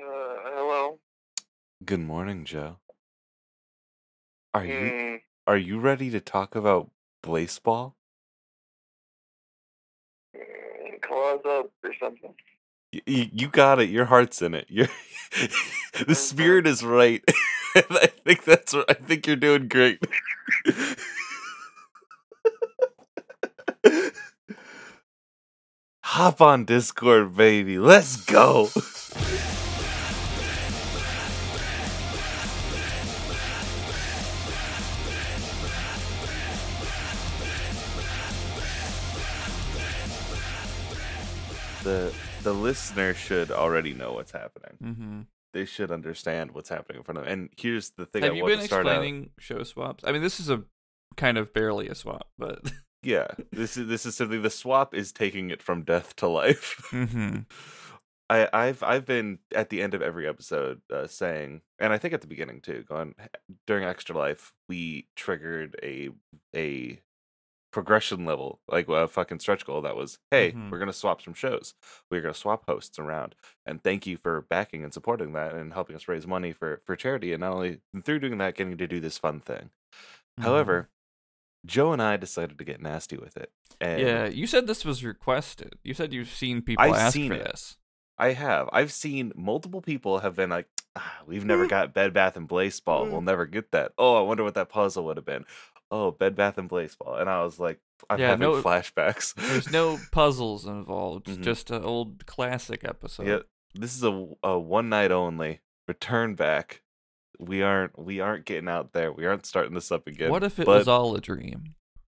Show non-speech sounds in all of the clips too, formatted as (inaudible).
Uh, hello. Good morning, Joe. Are you Mm, are you ready to talk about Blaseball? mm, claws up or something. Y- y- you got it. Your heart's in it. You're (laughs) the Mhm. spirit is right. (laughs) I think that's I think you're doing great. (laughs) Hop on Discord, baby. Let's go. The listener should already know what's happening. Mm-hmm. They should understand what's happening in front of them. And here's the thing Have I you been to start out. explaining show swaps? I mean, this is a kind of barely a swap, but (laughs) Yeah, this is this is simply the swap is taking it from death to life. mm-hmm. (laughs) I, I've I've been at the end of every episode uh, saying, and I think at the beginning too, going during Extra Life, we triggered a a progression level, like a fucking stretch goal that was, hey, Mhm. we're gonna swap some shows, we're gonna swap hosts around, and thank you for backing and supporting that and helping us raise money for for charity, and not only through doing that, getting to do this fun thing. Mm-hmm. However, Joe and I decided to get nasty with it, and yeah, you said this was requested. You said you've seen people I've ask for it. this. I have. I've seen multiple people have been like, ah, "We've never got Bed Bath and Blaseball. We'll never get that." Oh, I wonder what that puzzle would have been. Oh, Bed Bath and Blaseball, and I was like, I'm Yeah, having no- flashbacks. There's no (laughs) puzzles involved. Mhm. Just an old classic episode. yeah, this is a, a one night only return back. We aren't we aren't getting out there. We aren't starting this up again. what if it but was all a dream?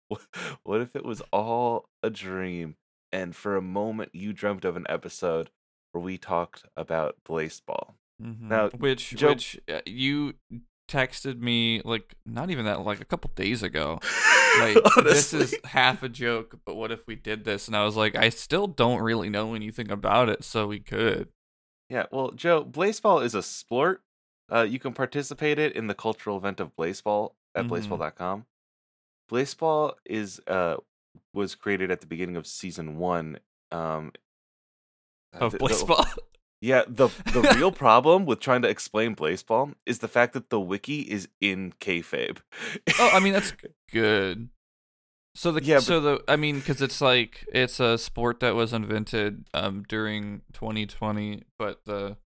(laughs) what if it was all a dream and for a moment you dreamt of an episode where we talked about Blaseball? Mhm. Now, which Joe- which uh, you texted me like not even that like a couple days ago. (laughs) Like this is half a joke, but what if we did this? And I was like, I still don't really know anything about it, so we could. Yeah, well, Joe, Blaseball is a sport. Uh, you can participate it in the cultural event of Blaseball at Mhm. blaseball.com. Blaseball is uh was created at the beginning of season one. Um, Of the- the- baseball. (laughs) yeah, the the (laughs) real problem with trying to explain Blaseball is the fact that the wiki is in kayfabe. oh, I mean (laughs) that's good. So the Yeah, but- so the I mean because it's like it's a sport that was invented um during 2020, but the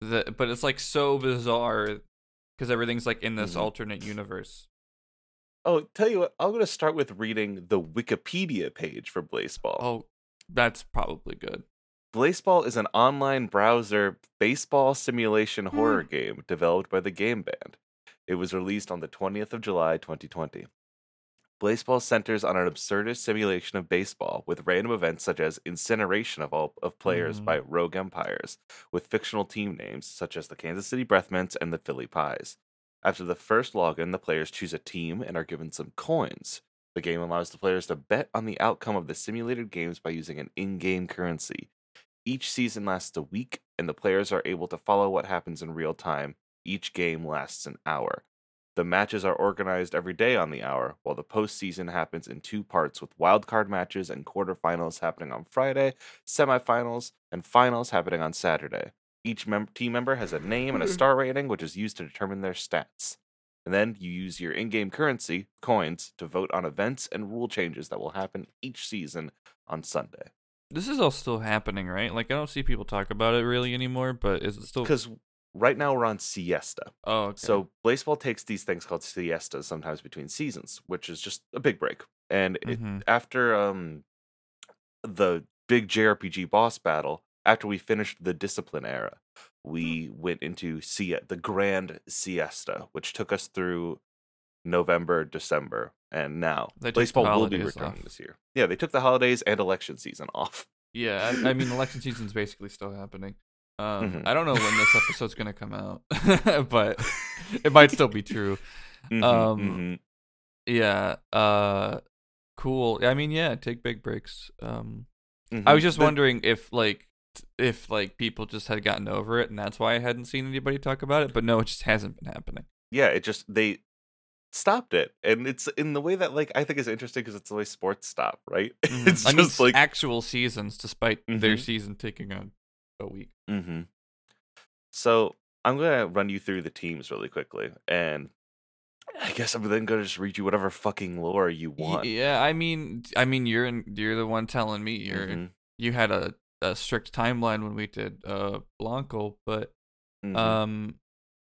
the but it's like so bizarre because everything's like in this Mhm. alternate universe. oh, tell you what, I'm gonna start with reading the Wikipedia page for Blaseball. Oh, that's probably good. Blaseball is an online browser baseball simulation horror game developed by the Game Band. It was released on the 20th of July, 2020. Blaseball centers on an absurdist simulation of baseball with random events such as incineration of all of players Mhm. by rogue empires, with fictional team names such as the Kansas City Breathmints and the Philly Pies. After the first login, the players choose a team and are given some coins. The game allows the players to bet on the outcome of the simulated games by using an in-game currency. Each season lasts a week, and the players are able to follow what happens in real time. Each game lasts an hour. The matches are organized every day on the hour, while the postseason happens in two parts with wildcard matches and quarterfinals happening on Friday, semifinals, and finals happening on Saturday. Each mem- team member has a name and a mm-hmm. star rating, which is used to determine their stats. And then you use your in game currency, coins, to vote on events and rule changes that will happen each season on Sunday. This is all still happening, right? Like I don't see people talk about it really anymore, but is it still? Because right now we're on siesta. oh, okay. So Blaseball takes these things called siestas sometimes between seasons, which is just a big break. And it, Mhm. after um the big JRPG boss battle, after we finished the discipline era, we went into sie- the grand siesta, which took us through November, December, and now They the Blaseball will be returning off. this year. Yeah, they took the holidays and election season off. yeah, I, I mean (laughs) election season's basically still happening. Um, Mhm. I don't know when this episode's gonna come out, (laughs) but (laughs) it might still be true. Mhm, Um, mhm. Yeah. Uh, cool. I mean, yeah, take big breaks. Um, I Mhm. was just wondering if like if like people just had gotten over it and that's why I hadn't seen anybody talk about it, but no, it just hasn't been happening. yeah, it just they stopped it, and it's in the way that like I think is interesting because it's the way sports stop, right? (laughs) Mhm. it's I mean, just like actual seasons, despite their Mhm. season taking a a week. hmm So I'm gonna run you through the teams really quickly, and I guess I'm then gonna just read you whatever fucking lore you want. Yeah, I mean, I mean, you're in, you're the one telling me you're Mhm, you had a, a strict timeline when we did uh Blanco, but mhm. um,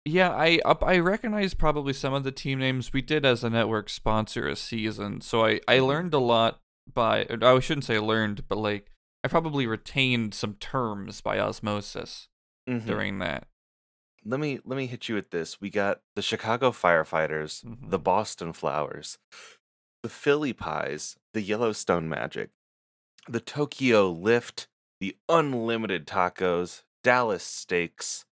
yeah, I up I recognize probably some of the team names we did as a network sponsor a season, so I I Mhm. learned a lot by I shouldn't say learned, but like I probably retained some terms by osmosis Mhm. during that. let me let me hit you with this. We got the Chicago Firefighters, the Mhm. Boston Flowers, the Philly Pies, the Yellowstone Magic, the Tokyo Lift, the Unlimited Tacos, Dallas Steaks,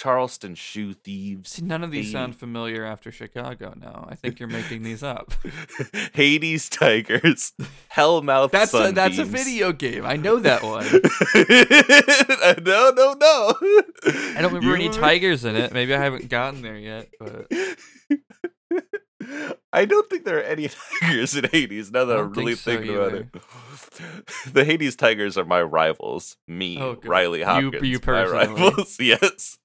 Charleston Shoe Thieves, See, none of these the- sound familiar after Chicago. Now I think you're making these up. (laughs) Hades Tigers, (laughs) Hellmouth That's a, that's a video game. I know that one. (laughs) no, no, no. I don't remember any tigers in it. Maybe I haven't gotten there yet, but I don't think there are any (laughs) tigers in Hades now that I'm think really so thinking about it. (laughs) The Hades Tigers are my rivals. Me, Oh. Riley You- Hopkins. you my personally. rivals. (laughs) Yes.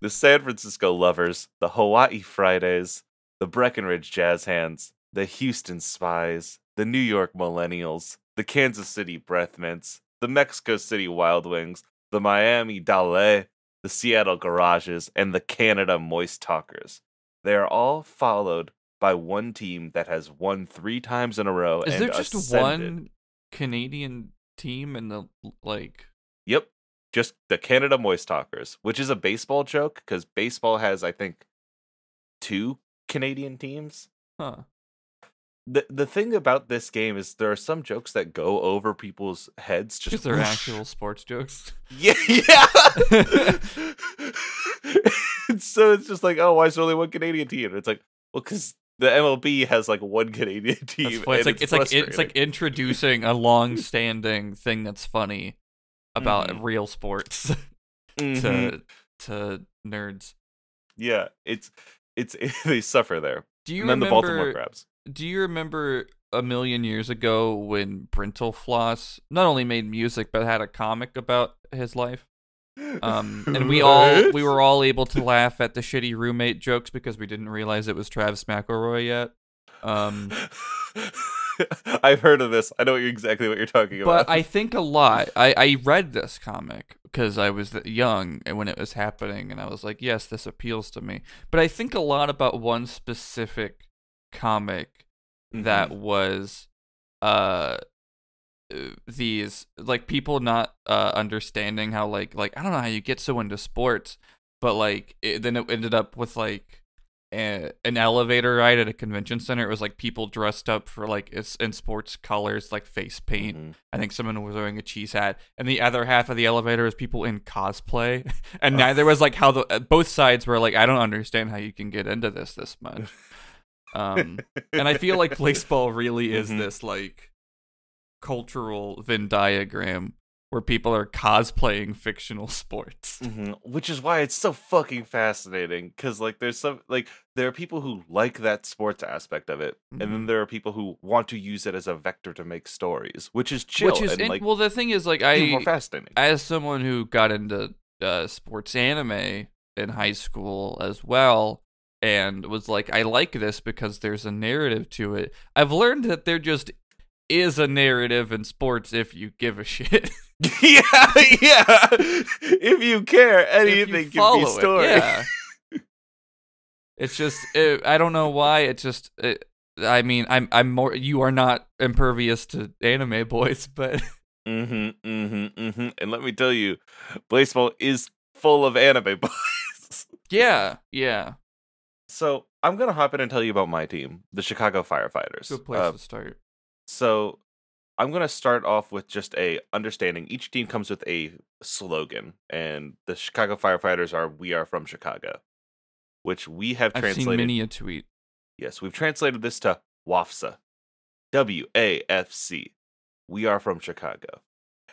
The San Francisco Lovers, the Hawaii Fridays, the Breckenridge Jazz Hands, the Houston Spies, the New York Millennials, the Kansas City Breath Mints, the Mexico City Wild Wings, the Miami Dale, the Seattle Garages, and the Canada Moist Talkers. They are all followed by one team that has won three times in a row. is there just ascended. one Canadian team in the like? Yep. Just the Canada Moist Talkers, which is a baseball joke because baseball has, I think, two Canadian teams. Huh? The the thing about this game is there are some jokes that go over people's heads just Because they're whoosh. actual sports jokes. Yeah, (laughs) yeah. (laughs) (laughs) so it's just like, oh, why is there only one Canadian team? And it's like, well, because the MLB has like one Canadian (laughs) team. It's like it's, like it's like introducing a long-standing thing that's funny about Mhm. real sports Mhm. (laughs) to to nerds. yeah, it's it's (laughs) they suffer there. Do you and then the? Baltimore Crabs. Do you remember a million years ago when Brentalfloss not only made music but had a comic about his life? Um, and we all we were all able to laugh at the shitty roommate jokes because we didn't realize it was Travis McElroy yet. Um, (laughs) I've heard of this. I know exactly what you're talking about. but. I think a lot. I I read this comic because I was young and when it was happening, and I was like, yes, this appeals to me. But I think a lot about one specific comic that Mm-hmm. was uh uh, these like people not uh understanding how like like I don't know how you get so into sports but like it, then it ended up with like a, an elevator ride at a convention center it was like people dressed up for like it's in sports colors like face paint Mhm. I think someone was wearing a cheese hat, and the other half of the elevator was people in cosplay, (laughs) and neither was like how the uh, both sides were like, I don't understand how you can get into this this much. (laughs) Um, and I feel like (laughs) Blaseball really is Mhm. this like cultural Venn diagram where people are cosplaying fictional (laughs) sports. Mhm. Which is why it's so fucking fascinating. Because like, there's some like there are people who like that sports aspect of it, and then Mhm. there are people who want to use it as a vector to make stories, which is chill Which is and like well, the thing is, like even more I, fascinating. as someone who got into uh, sports anime in high school as well and was like i like this because there's a narrative to it i've learned that there just is a narrative in sports if you give a shit (laughs) yeah, yeah. If you care, If you anything can be it, yeah it's just it, i don't know why it just it, i mean i'm i'm more you are not impervious to anime boys but (laughs) Mm-hmm, mm-hmm, mm-hmm. And let me tell you, Blaseball is full of anime (laughs) boys. yeah yeah so I'm gonna hop in and tell you about my team, the Chicago Firefighters. good place Uh, to start so I'm gonna start off with just a understanding. Each team comes with a slogan, and the Chicago Firefighters are "We are from Chicago," which we have i've seen translated. many a tweet Yes, we've translated this to WAFSA. W A F C. We are from Chicago.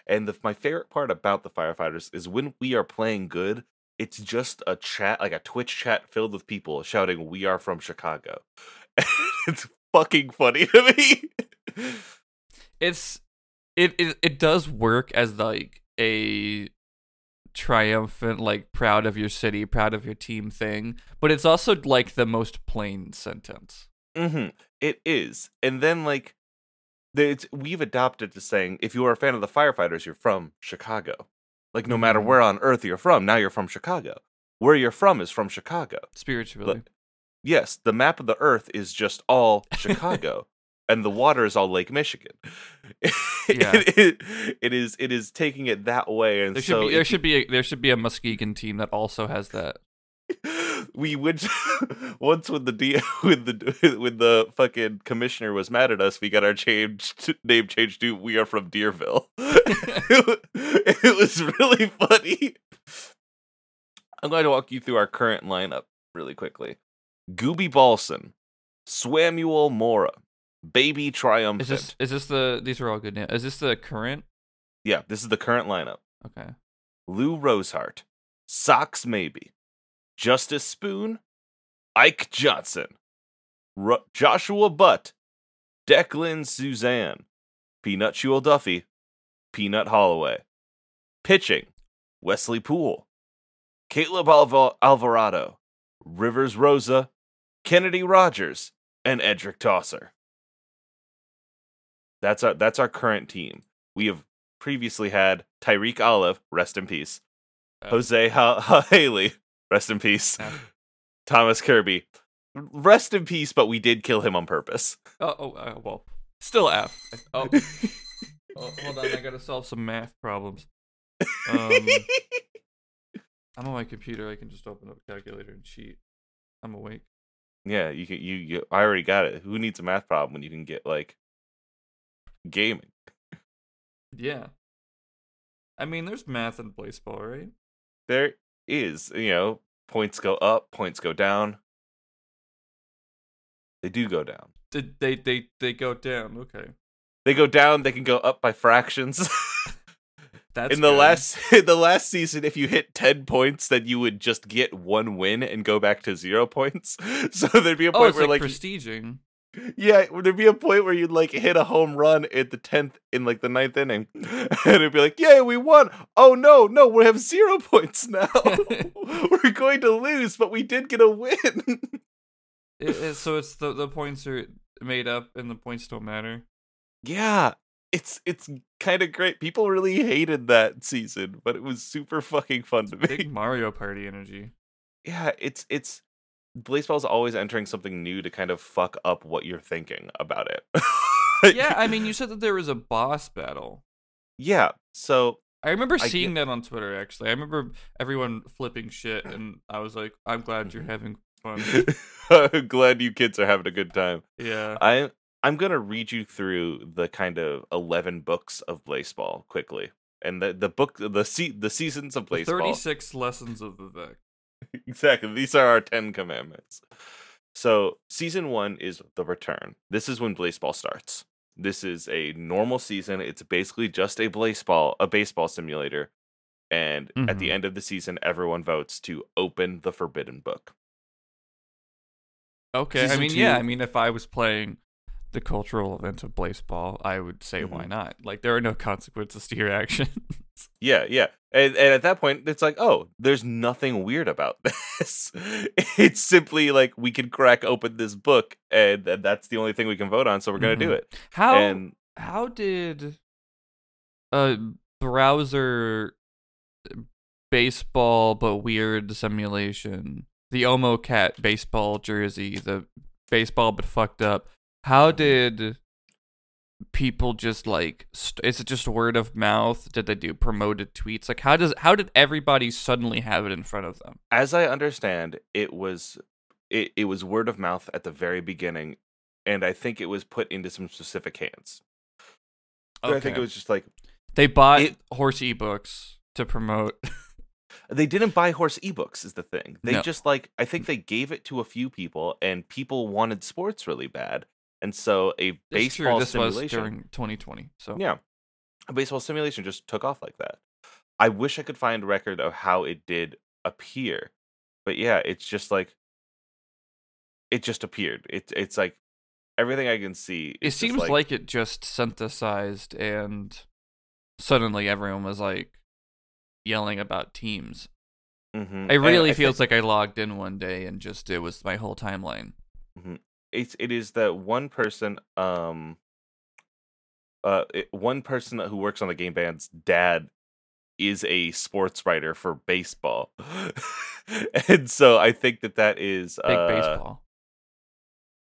And the, my favorite part about the firefighters is when we are playing good, it's just a chat, like a Twitch chat filled with people shouting, We are from Chicago. (laughs) it's fucking funny to me. (laughs) it's it, it it does work as like a triumphant, like proud of your city, proud of your team thing, but it's also like the most plain sentence. Mm-hmm. It is. And then like it's, we've adopted to saying if you are a fan of the firefighters, you're from Chicago. Like no matter Mhm. where on earth you're from, now you're from Chicago. Where you're from is from Chicago. Spiritually. But yes, the map of the earth is just all (laughs) Chicago. And the water is all Lake Michigan. (laughs) Yeah. it, it, it is it is taking it that way and there should so be there should be a, there should be a Muskegon team that also has that. (laughs) we would (laughs) once when the D when the when the fucking commissioner was mad at us, we got our changed name changed to "We are from Deerville." it was really funny. I'm going to walk you through our current lineup really quickly. Goobie Ballson, Swamuel Mora, Baby Triumphant. Is this is this the these are all good names. Is this the current? Yeah, this is the current lineup. Okay. Lou Roseheart, Socks Maybe, Justice Spoon, Ike Johnson, Ru- Joshua Butt, Declan Suzanne, Peanut Chewel Duffy, Peanut Holloway. Pitching, Wesley Poole, Caleb Alva- Alvarado, Rivers Rosa, Kennedy Rogers, and Edric Tosser. That's our that's our current team. We have previously had Tyreek Olive, rest in peace. Uh, Jose ha- (laughs) ha- Haley, rest in peace. F. Thomas Kirby, rest in peace. But we did kill him on purpose. Oh, oh uh, well, still F. Oh, oh, hold on, I gotta solve some math problems. Um, I'm on my computer. I can just open up a calculator and cheat. I'm awake. yeah, you can. You, you. I already got it. Who needs a math problem when you can get like gaming? Yeah. I mean, there's math in Blaseball, right? There is, you know, points go up, points go down. They do go down. Did they they they go down? Okay, They go down. They can go up by fractions. (laughs) that's in the good. last (laughs) in the last season, if you hit ten points, then you would just get one win and go back to zero points. (laughs) So there'd be a Oh, point it's where like, like, prestiging. Yeah, there'd be a point where you'd like hit a home run at the tenth in like the ninth inning, (laughs) and it'd be like, "Yay, we won!" Oh no, no, we have zero (laughs) points now. (laughs) We're going to lose, but we did get a win. It- it- so it's the the points are made up and the points don't matter. yeah, it's it's kind of great. People really hated that season, but it was super fucking fun to me. Big Mario Party energy. yeah, it's it's Blaseball's always entering something new to kind of fuck up what you're thinking about it. Yeah, I mean, you (laughs) said that there was a boss battle. yeah. So I remember I seeing that on Twitter. Actually, I remember everyone flipping shit, and I was like, "I'm glad you're mm-hmm. having fun." I'm (laughs) glad you kids are having a good time. Yeah. I I'm gonna read you through the kind of eleven books of Blaseball quickly, and the the book the se- the seasons of Blaseball. 36 lessons of Vivec. (laughs) exactly. These are our Ten Commandments. So, season one is the return. This is when Blaseball starts. This is a normal season. It's basically just a baseball, a baseball simulator. And at the Mhm. end of the season, everyone votes to open the forbidden book. Okay. I Season mean, yeah. I mean, if I was playing the cultural event of Blaseball, I would say, why Mhm. not? Like, there are no (laughs) consequences to your actions. (laughs) Yeah, yeah. And, and at that point, it's like, oh, there's nothing weird about (laughs) this. it's simply like we can crack open this book, and, and that's the only thing we can vote on, so we're going to do it. How And how did a browser baseball but weird simulation, the Omo Cat baseball jersey, the baseball but fucked up. How did people just like st- is it just word of mouth? Did they do promoted tweets? Like how does how did everybody suddenly have it in front of them? as I understand, it was it, it was word of mouth at the very beginning, and I think it was put into some specific hands. I think it was just like they bought it- horse ebooks to promote. they didn't buy horse ebooks is the thing. They No. just like I think mm. they gave it to a few people, and people wanted sports really bad, and so a baseball this was simulation. during 2020. So Yeah. A baseball simulation just took off like that. I wish I could find a record of how it did appear. But yeah, it's just like it just appeared. It's it's like everything I can see. It seems like, it just synthesized and suddenly everyone was like yelling about teams. Mhm. It really I feels think like I logged in one day and just it was my whole timeline. It's it is that one person um uh it, one person who works on the game band's dad is a sports writer for baseball (laughs) and so i think that that is Big uh, baseball.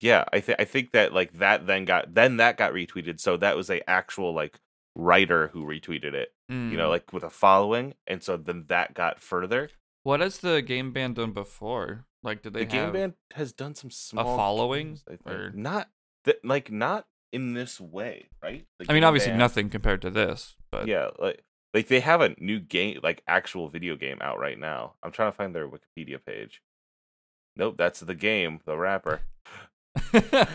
yeah i think i think that like that then got then that got retweeted so that was a actual like writer who retweeted it you know Mm. like with a following and so then that got further what has the game band done before? Like, did they the game band has done some small a following, games, or- not that like not in this way right? The I mean, obviously band- nothing compared to this, but yeah like like they have a new game like actual video game out right now. I'm trying to find their wikipedia page. Nope that's the game the rapper. (laughs) (laughs)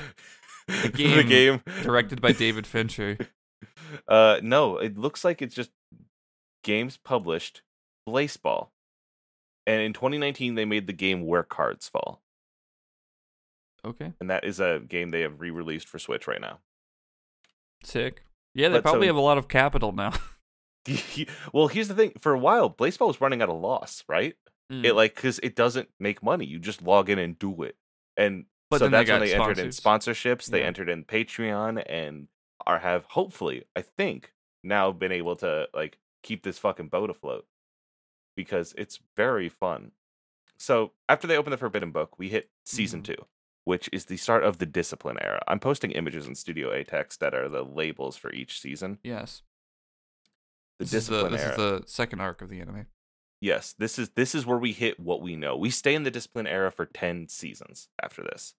The game the game directed by David Fincher. (laughs) uh no it looks like it's just games published Blaseball and in 2019 they made the game where cards fall. Okay, and that is a game they have re-released for switch right now. Sick. Yeah, they But probably so- have a lot of capital now. (laughs) (laughs) well here's the thing. For a while Blaseball was running at a loss right? Mm. it like because it doesn't make money. You just log in and do it. And But so then they that's when they entered in sponsorships. They Yeah. entered in patreon and are have hopefully i think now been able to like keep this fucking boat afloat because it's very fun so after they open the forbidden book we hit season Mhm. two which is the start of the discipline era i'm posting images in studio A atex that are the labels for each season yes, the this is the discipline this era is the second arc of the anime. Yes, this is this is where we hit what we know. We stay in the discipline era for 10 seasons after this.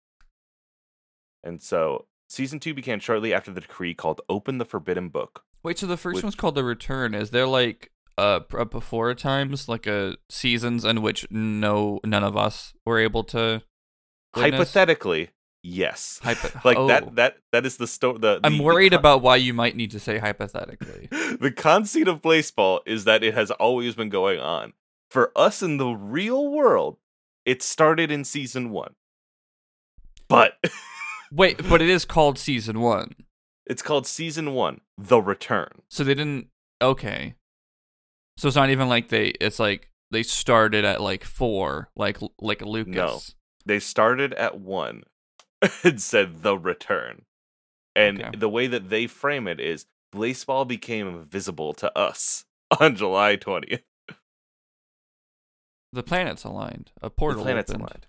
And so season 2 began shortly after the decree called Open the Forbidden Book. Wait, so the first Which- one's called The Return. Is there like uh uh, before times like a seasons in which no none of us were able to witness? Hypothetically, yes. Hypo- (laughs) like oh. that that that is the story the, I'm worried the, about why you might need to say hypothetically. (laughs) the conceit of Blaseball is that it has always been going on. For us in the real world, it started in season 1. But (laughs) Wait, but it is called season one, it's called season 1, The Return. so they didn't. Okay, so it's not even like they. It's like they started at like four, like like Lucas. No, they started at one (laughs) and said the return and Okay. the way that they frame it is Blaseball became visible to us (laughs) on july 20th The planets aligned. A the portal planets opened. aligned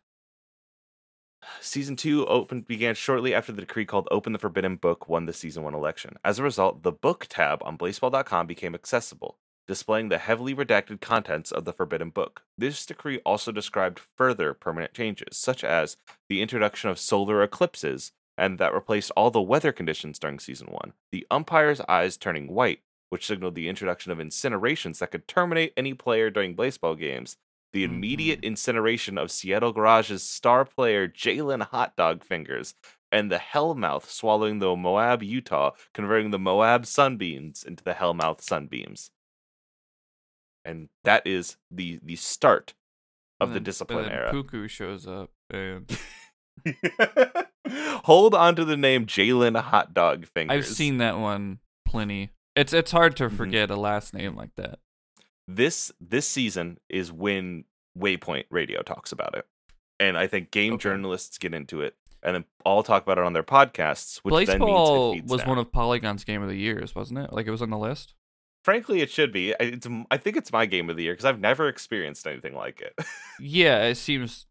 season 2 opened began shortly after the decree called open the forbidden book won the season 1 election as a result the book tab on blaseball.com became accessible displaying the heavily redacted contents of the forbidden book this decree also described further permanent changes such as the introduction of solar eclipses and that replaced all the weather conditions during season 1 the umpire's eyes turning white which signaled the introduction of incinerations that could terminate any player during Blaseball games the immediate mm-hmm. incineration of Seattle Garage's star player Jalen Hot Dog Fingers, and the Hellmouth swallowing the Moab Utah, converting the Moab Sunbeams into the Hellmouth Sunbeams. And that is the the start of the then- discipline and then era. Cuckoo shows up and (laughs) Hold on to the name Jalen Hot Dog Fingers. I've seen that one plenty. It's it's hard to Mhm. forget a last name like that. this this season is when Waypoint Radio talks about it, and I think game Okay. journalists get into it, and then all talk about it on their podcasts. Which then Blaseball means it feeds was down. one of Polygon's game of the years, wasn't it? Like it was on the list. Frankly, it should be. I- It's I think it's my game of the year because I've never experienced anything like it. (laughs) Yeah, it seems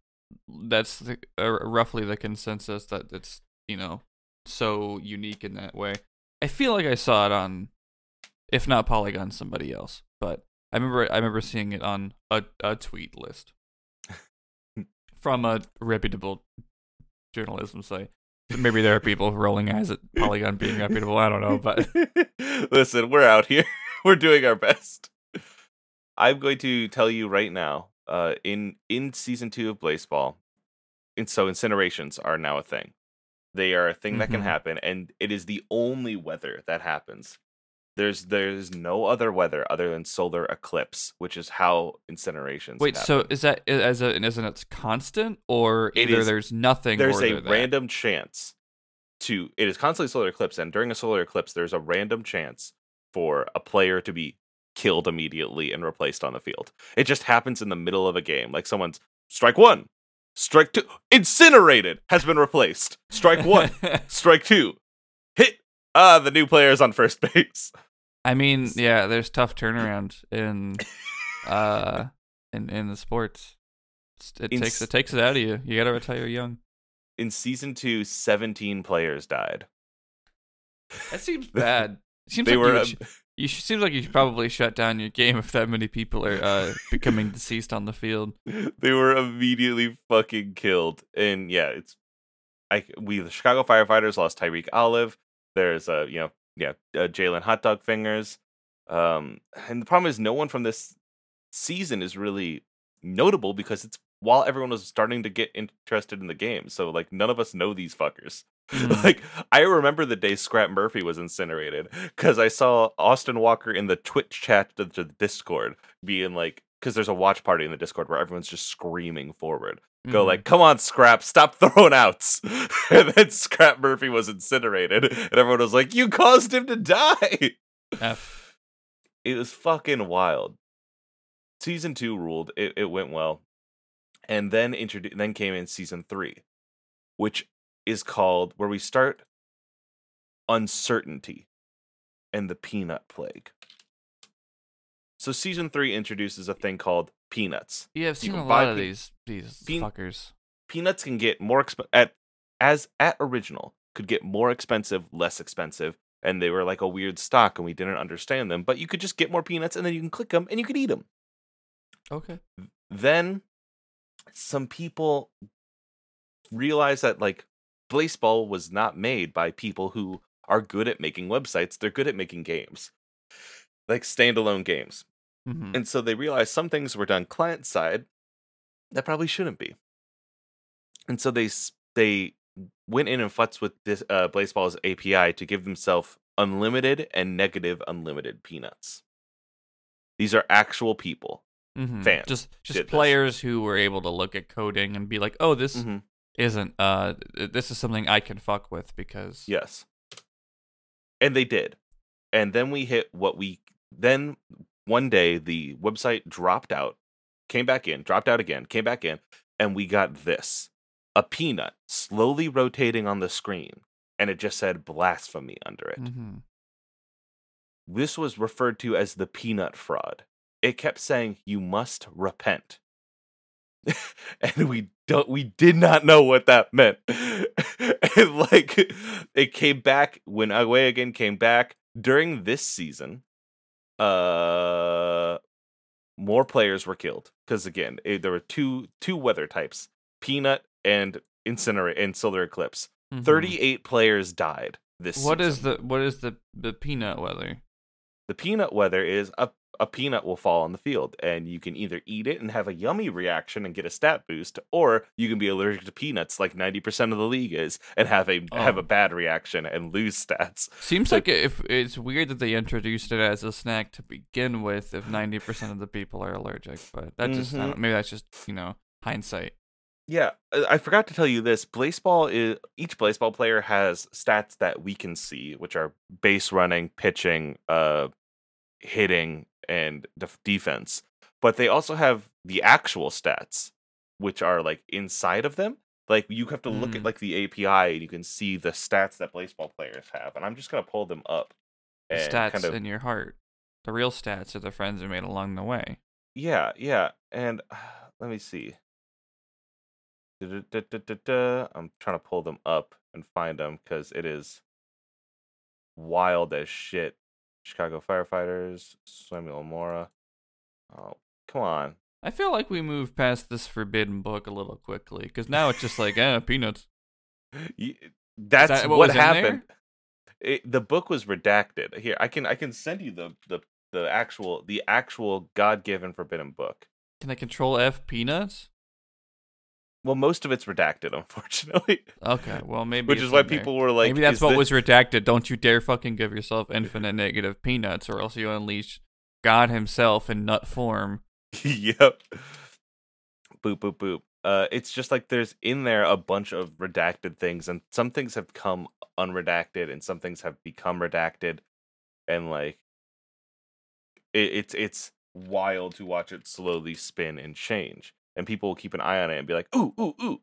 that's the, uh, roughly the consensus that it's you know so unique in that way. I feel like I saw it on, if not Polygon, somebody else. But I remember I remember seeing it on a a tweet list (laughs) from a reputable journalism site. Maybe there are people rolling eyes at Polygon being reputable. I don't know, but (laughs) Listen, we're out here. We're doing our best. I'm going to tell you right now. Uh, in in season two of Blaseball, and so incinerations are now a thing. They are a thing that can Mhm. happen, and it is the only weather that happens. There's there's no other weather other than solar eclipse, which is how incinerations. wait. So is that as a isn't it constant or It either is- there's nothing there's or a they're that? random chance to it is constantly solar eclipse and during a solar eclipse there's a random chance for a player to be killed immediately and replaced on the field. It just happens in the middle of a game. Like someone's strike one, strike two, incinerated has been replaced. Strike one, (laughs) strike two, hit. Ah, the new player is on first (laughs) base. I mean, yeah, there's tough turnaround in (laughs) uh in in the sports. It In takes it takes it out of you. You got to retire young. In season two, 17 players died. That seems bad. Seems They like were you, um, should, you should, seems like you should probably shut down your game if that many people are uh, becoming deceased on the field. (laughs) they were immediately fucking killed. And yeah, it's I we the Chicago firefighters lost Tyreek Olive. There's uh you know yeah uh, Jalen Hot Dog Fingers. Um, and the problem is no one from this season is really notable because it's while everyone was starting to get interested in the game. So like none of us know these fuckers. Mhm. like I remember the day Scrap Murphy was incinerated because I saw Austin Walker in the Twitch chat to the Discord being like, because there's a watch party in the Discord where everyone's just screaming forward. Go Mhm. like, come on, Scrap, stop throwing outs. (laughs) and then Scrap Murphy was incinerated, and everyone was like, you caused him to die. F. It was fucking wild. Season two ruled. It, it went well, and then introduced. Then came in season three, which is called where we start uncertainty and the peanut plague. So season three introduces a thing called peanuts. Yeah, I've You seen can a buy lot of pe- these these Pean- fuckers. Peanuts can get more exp- at as at original could get more expensive, less expensive, and they were like a weird stock, and we didn't understand them. But you could just get more peanuts, and then you can click them, and you could eat them. Okay. then some people realize that like Blaseball was not made by people who are good at making websites they're good at making games like standalone games. Hmm and so they realized some things were done client side that probably shouldn't be. And so they they went in and futzed with this uh Blaseball's api to give themselves unlimited and negative unlimited peanuts. These are actual people hmm fans Just just this. players who were able to look at coding and be like, oh, this Mhm. Isn't uh this is something I can fuck with because Yes. And they did. And then we hit what we then one day the website dropped out, came back in, dropped out again, came back in, and we got this. A peanut slowly rotating on the screen, and it just said blasphemy under it. Mm-hmm. This was referred to as the peanut fraud. It kept saying you must repent. (laughs) and we don't we did not know what that meant. and like it came back when Away again came back during this season. Uh more players were killed because again, it, there were two two weather types, peanut and incinerate and solar eclipse. Mhm. 38 players died this What is season. the what is the the peanut weather? The peanut weather is a, a peanut will fall on the field, and you can either eat it and have a yummy reaction and get a stat boost, or you can be allergic to peanuts like 90% of the league is and have a have Oh. a bad reaction and lose stats. Seems like if it's weird that they introduced it as a snack to begin with. If ninety percent of the people are allergic, but that just Mhm. don't, maybe that's just you know hindsight. Yeah, I I forgot to tell you this. Blaseball is each Blaseball player has stats that we can see, which are base running, pitching, uh, hitting, and def- defense. But they also have the actual stats, which are like inside of them. Like you have to look at Mm. like the API, and you can see the stats that Blaseball players have. And I'm just gonna pull them up. And stats kind of in your heart. The real stats are the friends you made along the way. Yeah, yeah. And let me see. Du-du-du-du-du-du. I'm trying to pull them up and find them because it is wild as shit. Chicago firefighters, Samuel Mora. Oh, come on. I feel like we moved past this forbidden book a little quickly because now it's just like, (laughs) eh, peanuts. Y- That's that what, what happened. It, the book was redacted. Here, I can I can send you the the the actual the actual God given forbidden book. Can I control F peanuts? Well, most of it's redacted, unfortunately. Okay, well maybe. Which is why there. people were like, maybe that's "Is what thi- was redacted. Don't you dare fucking give yourself infinite negative peanuts, or else you unleash God Himself in nut form. (laughs) yep. Boop boop boop. Uh, it's just like there's in there a bunch of redacted things, and some things have come unredacted, and some things have become redacted, and like It, it's it's wild to watch it slowly spin and change, and people will keep an eye on it and be like, ooh ooh ooh.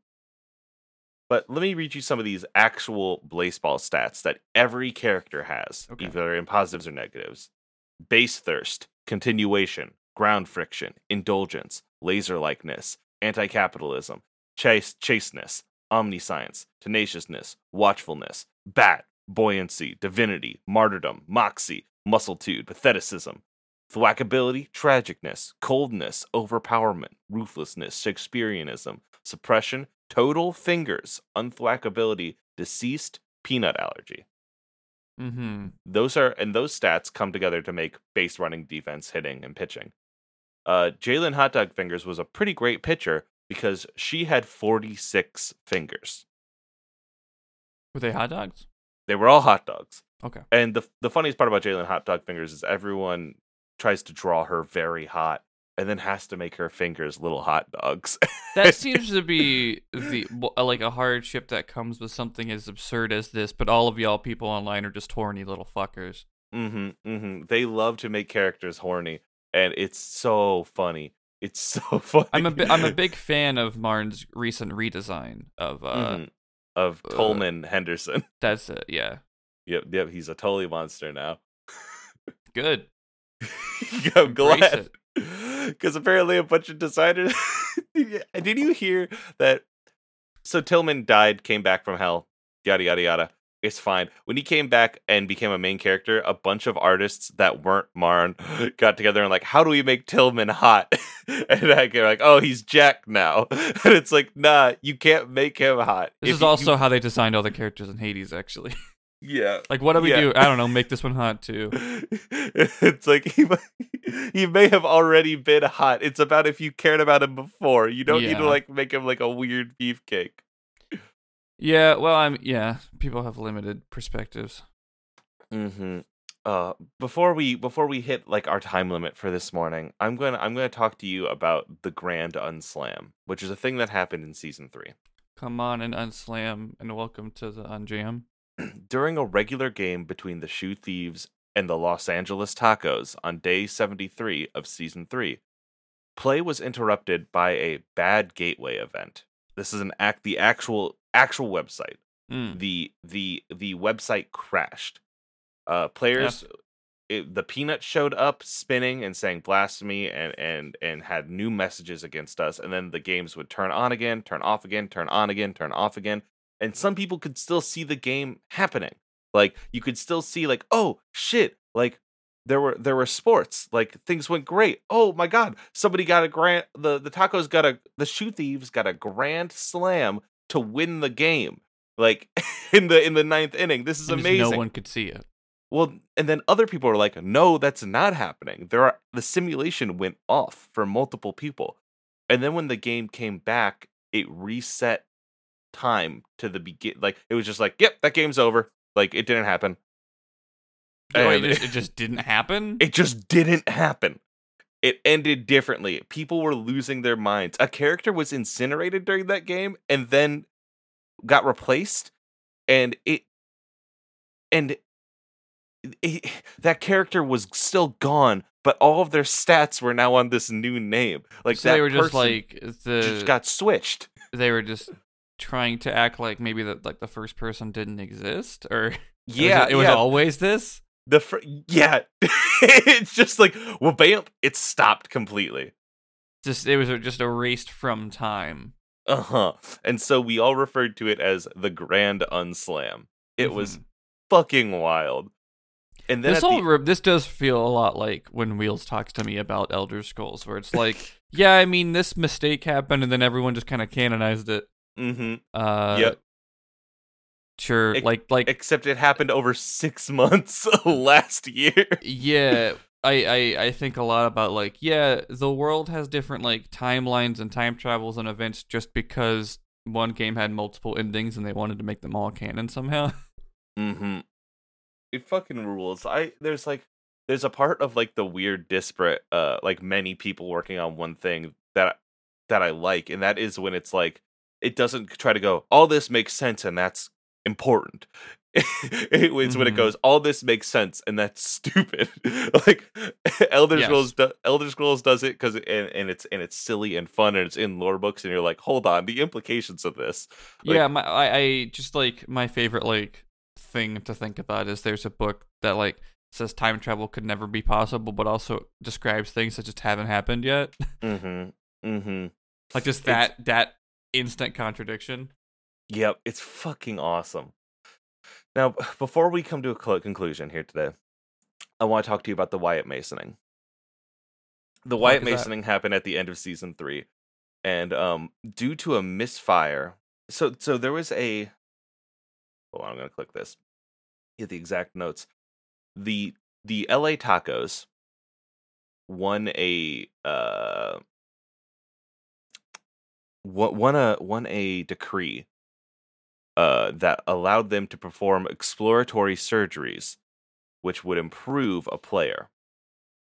But let me read you some of these actual Blaseball stats that every character has, Okay. either in positives or negatives. Base thirst, continuation, ground friction, indulgence, laser likeness, anti capitalism, chase chasteness, omniscience, tenaciousness, watchfulness, bat, buoyancy, divinity, martyrdom, moxie, muscletude, patheticism, thwackability, tragicness, coldness, overpowerment, ruthlessness, Shakespeareanism, suppression, total fingers, unthwackability, deceased, peanut allergy. Mm-hmm. Those are and those stats come together to make base running, defense, hitting, and pitching. Uh, Jalen Hot Dog Fingers was a pretty great pitcher because she had 46 fingers. Were they hot dogs? They were all hot dogs. Okay. And the the funniest part about Jalen Hot Dog Fingers is everyone tries to draw her very hot and then has to make her fingers little hot dogs. That (laughs) seems to be the uh, like a hardship that comes with something as absurd as this. But all of y'all people online are just horny little fuckers. mm-hmm, mm-hmm. They love to make characters horny, and it's so funny. It's so (laughs) funny. I'm a bi- I'm a big fan of Marn's recent redesign of uh Mhm. of uh, Tillman Henderson. (laughs) that's it. Yeah, Yep, yep, he's a totally monster now. good. I'm glad. Because apparently a bunch of designers. (laughs) did, you, hear that? So Tillman died, came back from hell, yada, yada, yada. It's fine. When he came back and became a main character, a bunch of artists that weren't Marn (gasps) got together and like, how do we make Tillman hot? (laughs) and I get like, oh, he's Jack now. (laughs) And it's like, nah, you can't make him hot. This If is you- also how they designed all the characters in Hades. Actually, yeah. like what do we Yeah. do? I don't know. Make this one hot too. (laughs) it's like he might, he may have already been hot. It's about if you cared about him before. You don't need to like make him like a weird beefcake. Yeah. Well, I'm. Yeah. People have limited perspectives. Mm-hmm. Uh, before we before we hit like our time limit for this morning, I'm gonna I'm gonna talk to you about the Grand Unslam, which is a thing that happened in season three. Come on and unslam and welcome to the unjam. (clears throat) During a regular game between the Shoe Thieves and the Los Angeles Tacos on day 73 of season 3, play was interrupted by a bad gateway event. This is an act the actual actual website. Mm. The the the website crashed. Uh players it, the peanut showed up spinning and saying blasphemy and and and had new messages against us and then the games would turn on again, turn off again, turn on again, turn off again and some people could still see the game happening. Like you could still see like, oh shit, like there were there were sports, like things went great. Oh my god, somebody got a grand the the tacos got a the shoe thieves got a grand slam to win the game. Like (laughs) in the in the ninth inning. This is And amazing. No one could see it. Well, and then other people are like, no, that's not happening. There are the simulation went off for multiple people. And then when the game came back, it reset time to the begin like it was just like, yep, that game's over. Like it didn't happen. Oh, eh, it, just, it just didn't happen. it just didn't happen. It ended differently. People were losing their minds. A character was incinerated during that game and then got replaced and it and it, that character was still gone, but all of their stats were now on this new name. Like so that they were just like the just got switched. they were just trying to act like maybe that like the first person didn't exist or (laughs) Yeah, it, it was yeah. always this. the fr- yeah. (laughs) it's just like well, bam, it stopped completely. Just it was just erased from time. Uh huh. And so we all referred to it as the Grand Unslam. It was Mhm. fucking wild. And then this whole the- this does feel a lot like when Wheels talks to me about Elder Scrolls, where it's like, (laughs) yeah, I mean, this mistake happened, and then everyone just kind of canonized it. Mhm. Uh, Yep. Sure, Ex- like like Except it happened over six (laughs) months (laughs) last year. yeah. I, I, I think a lot about like yeah the world has different like timelines and time travels and events just because one game had multiple endings and they wanted to make them all canon somehow. (laughs) Mm-hmm. It fucking rules. I there's like there's a part of like the weird disparate uh like many people working on one thing that that I like, and that is when it's like it doesn't try to go, all this makes sense and that's important. (laughs) it was when it Mhm. goes, all this makes sense, and that's stupid. (laughs) like (laughs) Elder Yes. Scrolls, do, Elder Scrolls does it because and, and it's and it's silly and fun, and it's in lore books, and you're like, hold on, the implications of this. Like- yeah, my I, I just like my favorite like thing to think about is there's a book that like says time travel could never be possible, but also describes things that just haven't happened yet. Mm-hmm. Mm-hmm. like just It's- that that instant contradiction. Yep, it's fucking awesome. Now, before we come to a conclusion here today, I want to talk to you about the Wyatt Masoning. The Wyatt is that? Masoning happened at the end of season three, and um, due to a misfire, so so there was a. Hold on, I'm gonna click this. Get the exact notes. The the L.A. Tacos won a uh won a won a decree uh that allowed them to perform exploratory surgeries which would improve a player.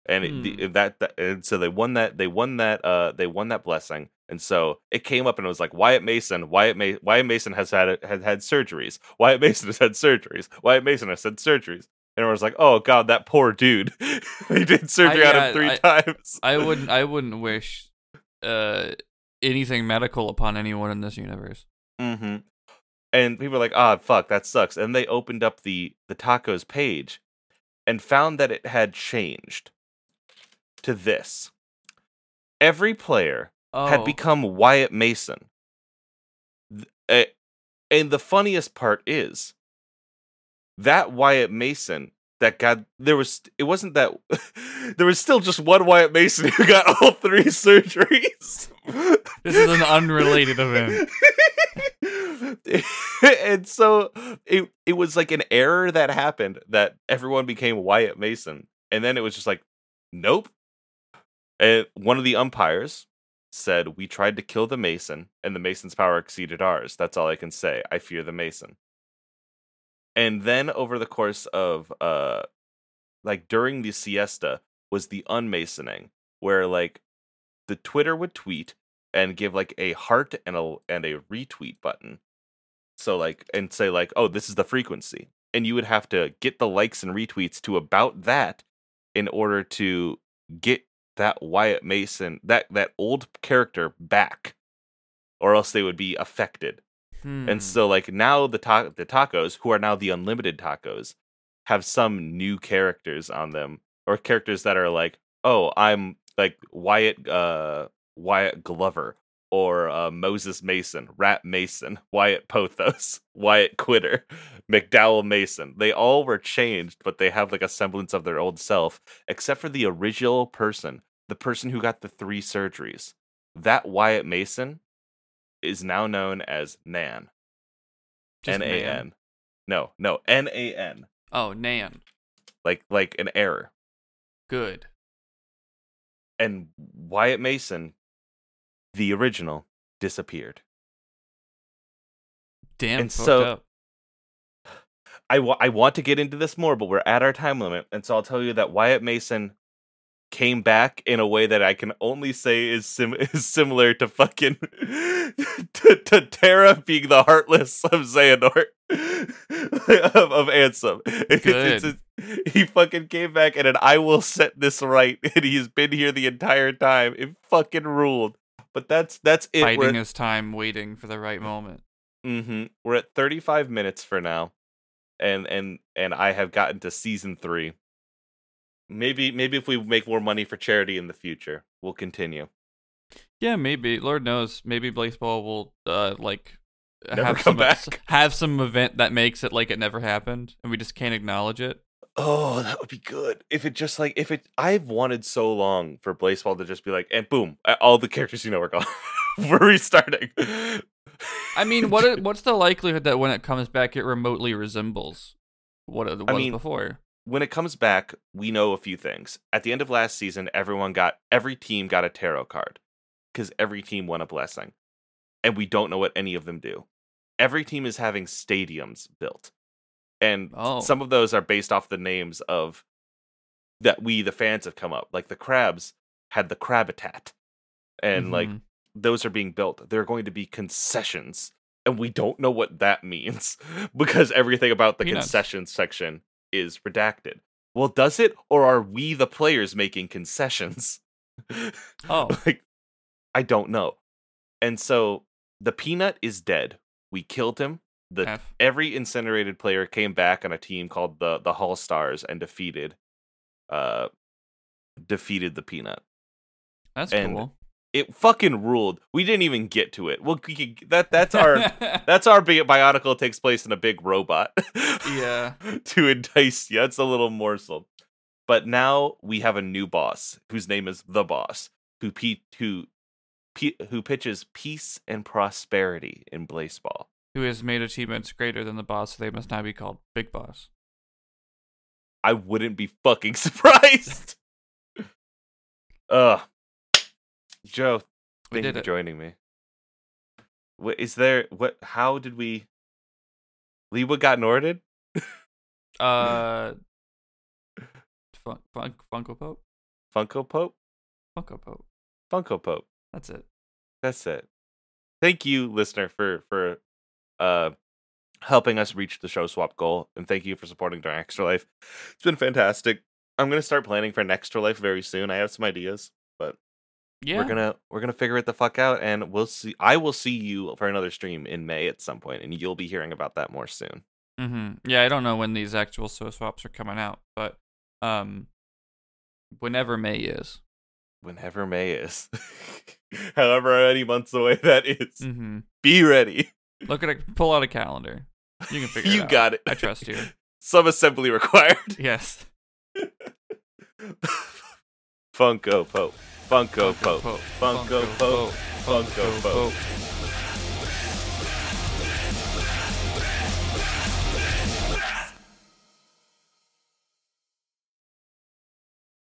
And it, the, that, that and so they won that they won that uh they won that blessing. And so it came up and it was like Wyatt Mason Wyatt Ma- Wyatt Mason has had has had surgeries. Wyatt Mason has had surgeries. Wyatt Mason has had surgeries. And everyone's like oh god that poor dude. (laughs) He did surgery on yeah, him three I- times. I wouldn't I wouldn't wish uh anything medical upon anyone in this universe. Mm-hmm. And people are like, "Ah, fuck, that sucks." And they opened up the the tacos page and found that it had changed to this. Every player Oh, had become Wyatt Mason. Eh, and the funniest part is that Wyatt Mason that got there was it wasn't that (laughs) there was still just one Wyatt Mason who got all three surgeries. This is an unrelated event. (laughs) and so it it was like an error that happened that everyone became Wyatt Mason. And then it was just like, nope. And one of the umpires said, We tried to kill the Mason, and the Mason's power exceeded ours. That's all I can say. I fear the Mason. And then over the course of uh like during the siesta was the unmasoning, where like the Twitter would tweet and give like a heart and a and a retweet button. So like and say like, oh, this is the frequency. And you would have to get the likes and retweets to about that in order to get that Wyatt Mason, that that old character back. Or else they would be affected. Hmm. And so like now the ta- the tacos, who are now the unlimited tacos, have some new characters on them or characters that are like, "Oh, I'm like Wyatt uh Wyatt Glover or uh, Moses Mason, Rat Mason, (laughs) Wyatt Pothos, (laughs) Wyatt Quitter, McDowell Mason. They all were changed, but they have like a semblance of their old self, except for the original person, the person who got the three surgeries. That Wyatt Mason is now known as Nan. N A man. No, no, N A N. Oh, Nan. Like like an error. Good. And Wyatt Mason, the original, disappeared. Damn. And so- up. I wa- I want to get into this more, but we're at our time limit, and so I'll tell you that Wyatt Mason came back in a way that I can only say is sim- (laughs) is similar to fucking (laughs) to, to Terra being the heartless of Xehanort (laughs) of, of Ansem. It's- it's- it's- he fucking came back and an I will set this right, and he's been here the entire time. It fucking ruled. But that's that's it. We're Biding his time, waiting for the right moment. Mm-hmm. We're at 35 minutes for now, and and and I have gotten to season three. Maybe maybe if we make more money for charity in the future, we'll continue. Yeah, maybe. Lord knows. Maybe Blaseball will uh like Never have come some back. (laughs) have some event that makes it like it never happened, and we just can't acknowledge it. Oh, that would be good. If it just like if it, I've wanted so long for Blaseball to just be like, and boom, all the characters you know are gone. (laughs) We're restarting. I mean, what (laughs) what's the likelihood that when it comes back, it remotely resembles what it was I mean, before? When it comes back, we know a few things. At the end of last season, everyone got every team got a tarot card because every team won a blessing, and we don't know what any of them do. Every team is having stadiums built, and Oh. some of those are based off the names of that we the fans have come up. Like the crabs had the Crabitat, and like Mhm. those are being built. There are going to be concessions and we don't know what that (laughs) means because everything about the Peanuts. concessions section is redacted. Well, does it, or are we the players making concessions? (laughs) Oh. like, I don't know. And so the peanut is dead. We killed him. The F. every incinerated player came back on a team called the the Hall Stars and defeated, uh, defeated the peanut. That's and- cool. It fucking ruled. We didn't even get to it. Well, we that that's our (laughs) that's our bi- bionicle takes place in a big robot. (laughs) Yeah. to entice you. That's a little morsel. But now we have a new boss whose name is the boss, who pe- who who pitches peace and prosperity in Blaseball. Who has made achievements greater than the boss, so they must now be called Big Boss. I wouldn't be fucking (laughs) surprised. Ugh. Jo, thank you for it. joining me. What is there? What? How did we? Leewood got Norded. Uh, fun, fun, Funko Pope, Funko Pope. Funko Pope. Funko Pope. That's it. That's it. Thank you, listener, for for uh helping us reach the show swap goal, and thank you for supporting during Extra Life. It's been fantastic. I'm gonna start planning for an Extra Life very soon. I have some ideas, but Yeah. we're gonna we're gonna figure it the fuck out, and we'll see. I will see you for another stream in May at some point, and you'll be hearing about that more soon. Mm-hmm. Yeah, I don't know when these actual so swaps are coming out, but um, whenever May is. Whenever May is, (laughs) however many months away that is, Mm-hmm. be ready. Look at it. Pull out a calendar. You can figure (laughs) it You out. got it. I trust you. (laughs) Some assembly required. Yes. Funko Pope. Funko Pope. Funko Pope. Funko Pope. Pope.